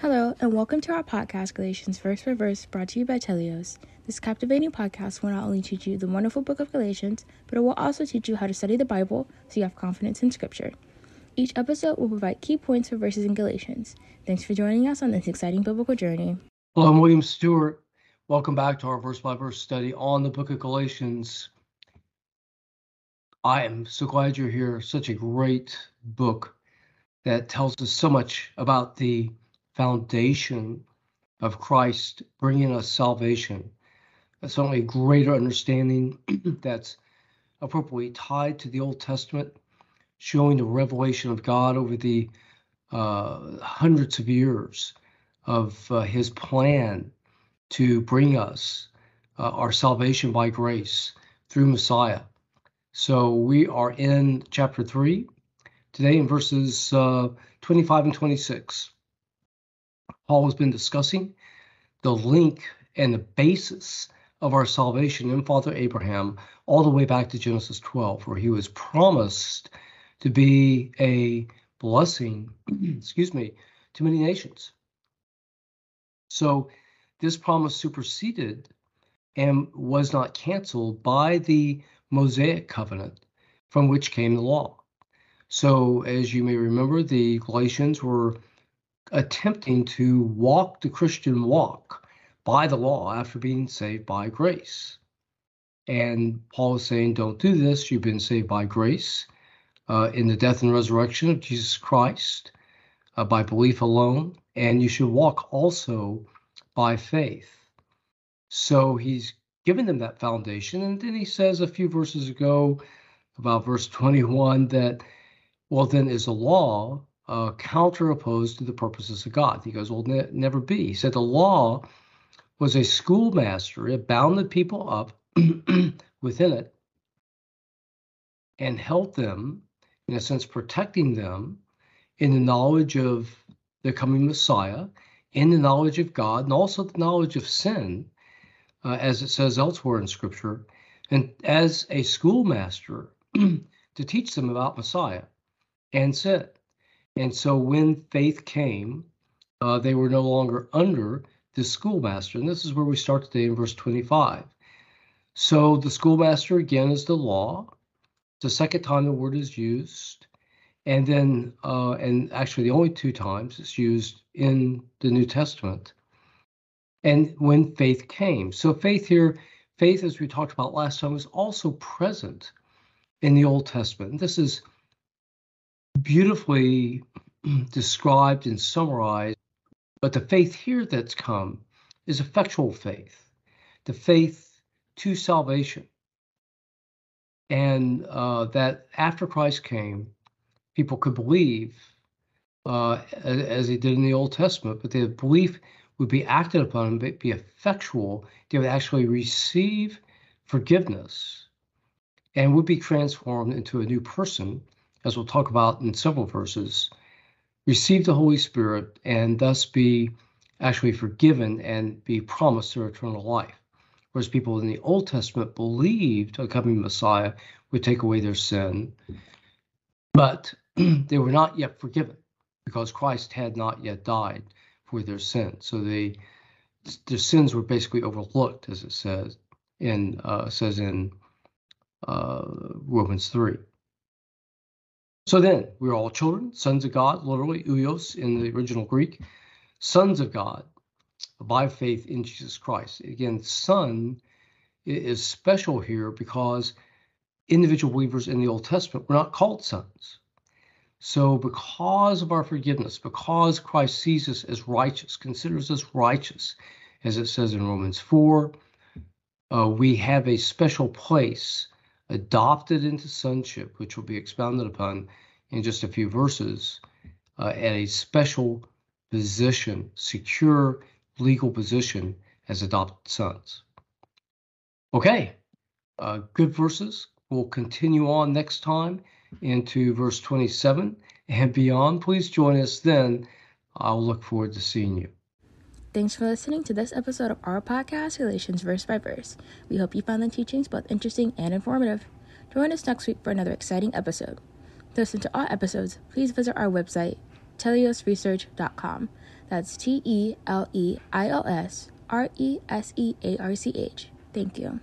Hello, and welcome to our podcast, Galatians Verse for Verse, brought to you by Teleios. This captivating podcast will not only teach you the wonderful book of Galatians, but it will also teach you how to study the Bible so you have confidence in Scripture. Each episode will provide key points for verses in Galatians. Thanks for joining us on this exciting biblical journey. Hello, I'm William Stewart. Welcome back to our verse by verse study on the book of Galatians. I am so glad you're here. Such a great book that tells us so much about the foundation of Christ bringing us salvation. That's only a greater understanding that's appropriately tied to the Old Testament, showing the revelation of God over the uh, hundreds of years of uh, His plan to bring us uh, our salvation by grace through Messiah. So we are in chapter 3 today in verses uh, 25 and 26. Paul has been discussing the link and the basis of our salvation in Father Abraham all the way back to Genesis 12, where he was promised to be a blessing, excuse me, to many nations. So this promise superseded and was not canceled by the Mosaic covenant from which came the law. So, as you may remember, the Galatians were attempting to walk the Christian walk by the law after being saved by grace. And Paul is saying, don't do this. You've been saved by grace uh, in the death and resurrection of Jesus Christ uh, by belief alone. And you should walk also by faith. So he's given them that foundation. And then he says a few verses ago, about verse 21, that, well, then is the law uh, counter opposed to the purposes of God. He goes, Well, ne- never be. He said the law was a schoolmaster, it bound the people up within it and held them, in a sense, protecting them in the knowledge of the coming Messiah, in the knowledge of God, and also the knowledge of sin, uh, as it says elsewhere in Scripture, and as a schoolmaster to teach them about Messiah and sin. And so when faith came, uh, they were no longer under the schoolmaster. And this is where we start today in verse 25. So the schoolmaster again is the law. The second time the word is used. And then, uh, and actually the only two times it's used in the New Testament. And when faith came. So faith here, faith, as we talked about last time, is also present in the Old Testament. And this is beautifully described and summarized. But the faith here that's come is effectual faith, the faith to salvation. And uh, that after Christ came, people could believe uh, as they did in the Old Testament, but the belief would be acted upon be effectual. They would actually receive forgiveness and would be transformed into a new person as we'll talk about in several verses, receive the Holy Spirit and thus be actually forgiven and be promised their eternal life. Whereas people in the Old Testament believed a coming Messiah would take away their sin, but they were not yet forgiven because Christ had not yet died for their sins. So they their sins were basically overlooked, as it says in uh, says in uh, Romans three. So then, we're all children, sons of God, literally, huios in the original Greek, sons of God by faith in Jesus Christ. Again, son is special here because individual believers in the Old Testament were not called sons. So, because of our forgiveness, because Christ sees us as righteous, considers us righteous, as it says in Romans 4, uh, we have a special place adopted into sonship, which will be expounded upon in just a few verses, uh, at a special position, secure legal position as adopted sons. Okay, uh, good verses. We'll continue on next time into verse 27 and beyond. Please join us then. I'll look forward to seeing you. Thanks for listening to this episode of our podcast, Galatians Verse by Verse. We hope you found the teachings both interesting and informative. Join us next week for another exciting episode. To listen to all episodes, please visit our website, teleiosresearch.com. That's T E L E I O S R E S E A R C H. Thank you.